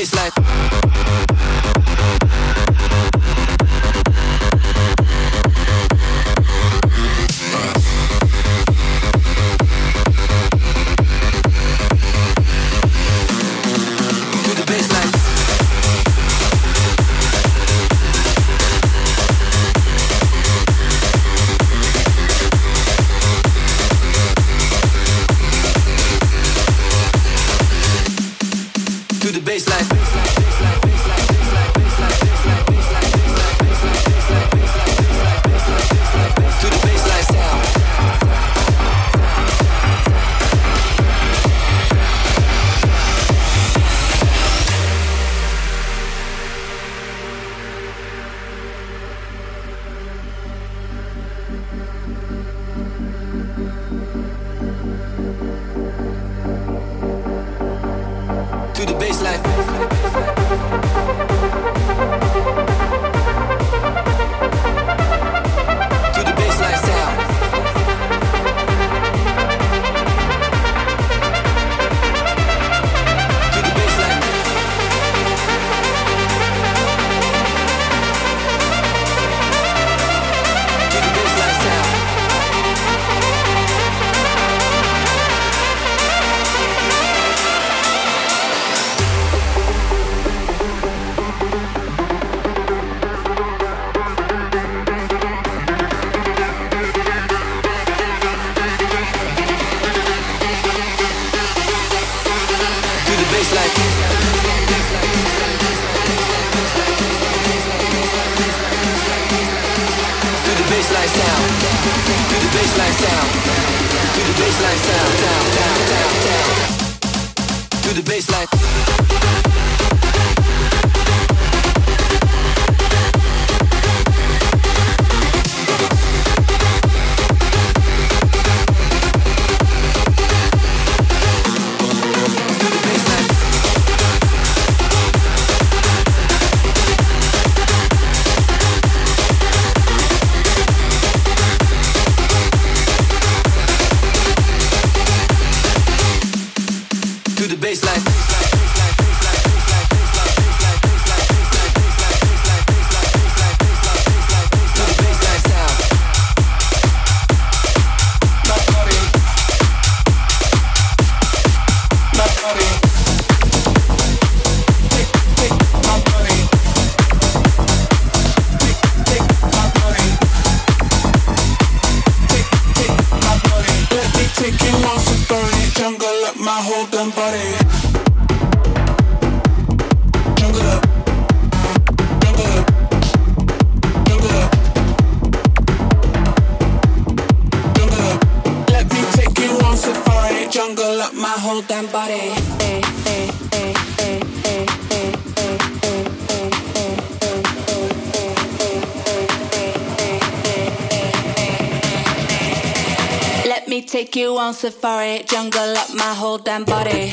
bassline. somebody. Safari, jungle up my whole damn body.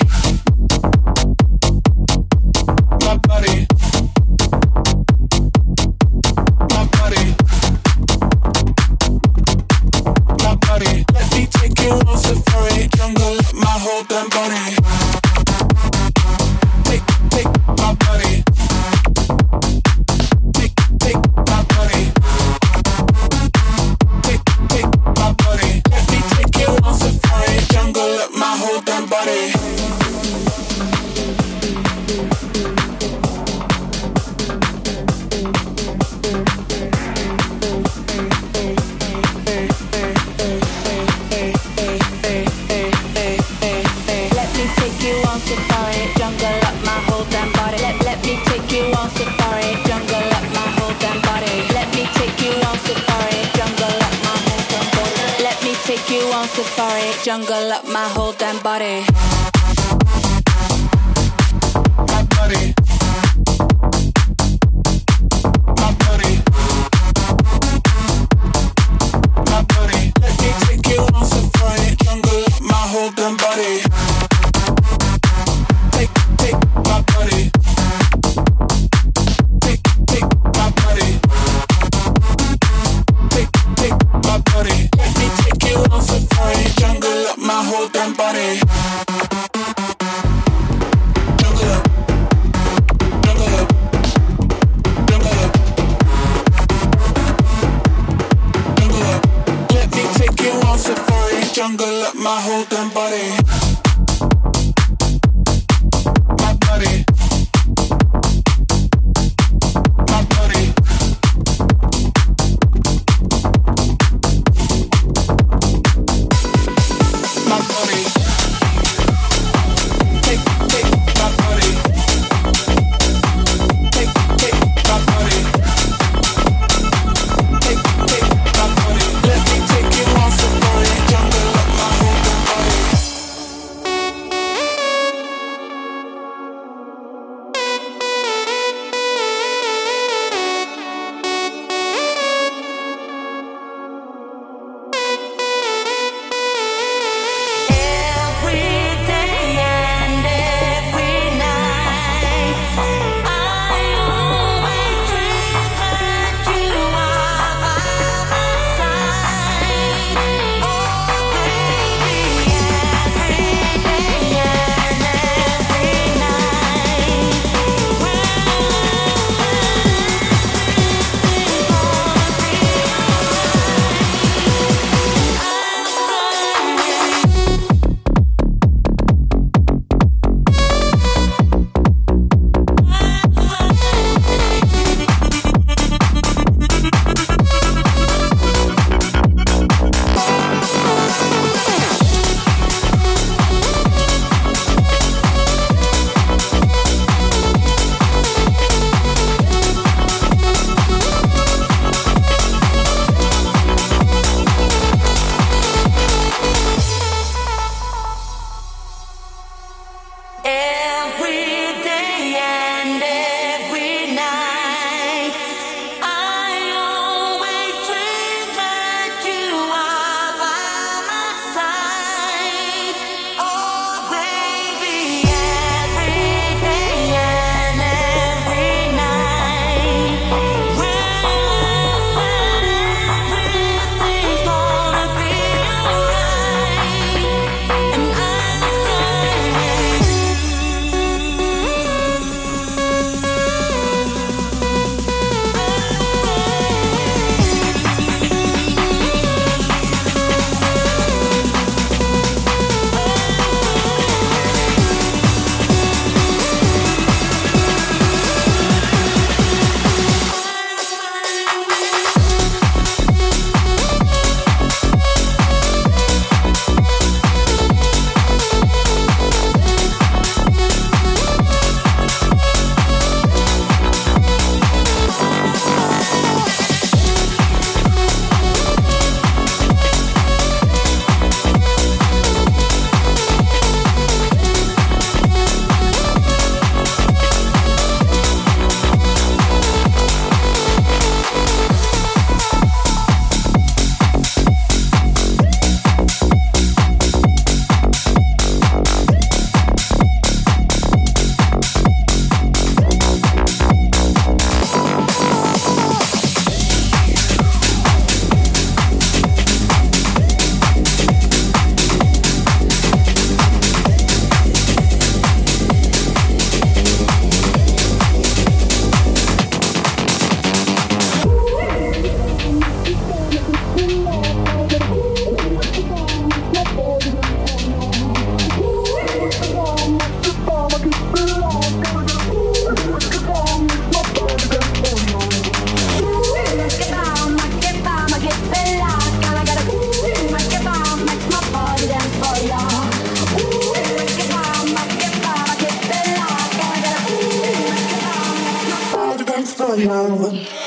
For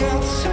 Got so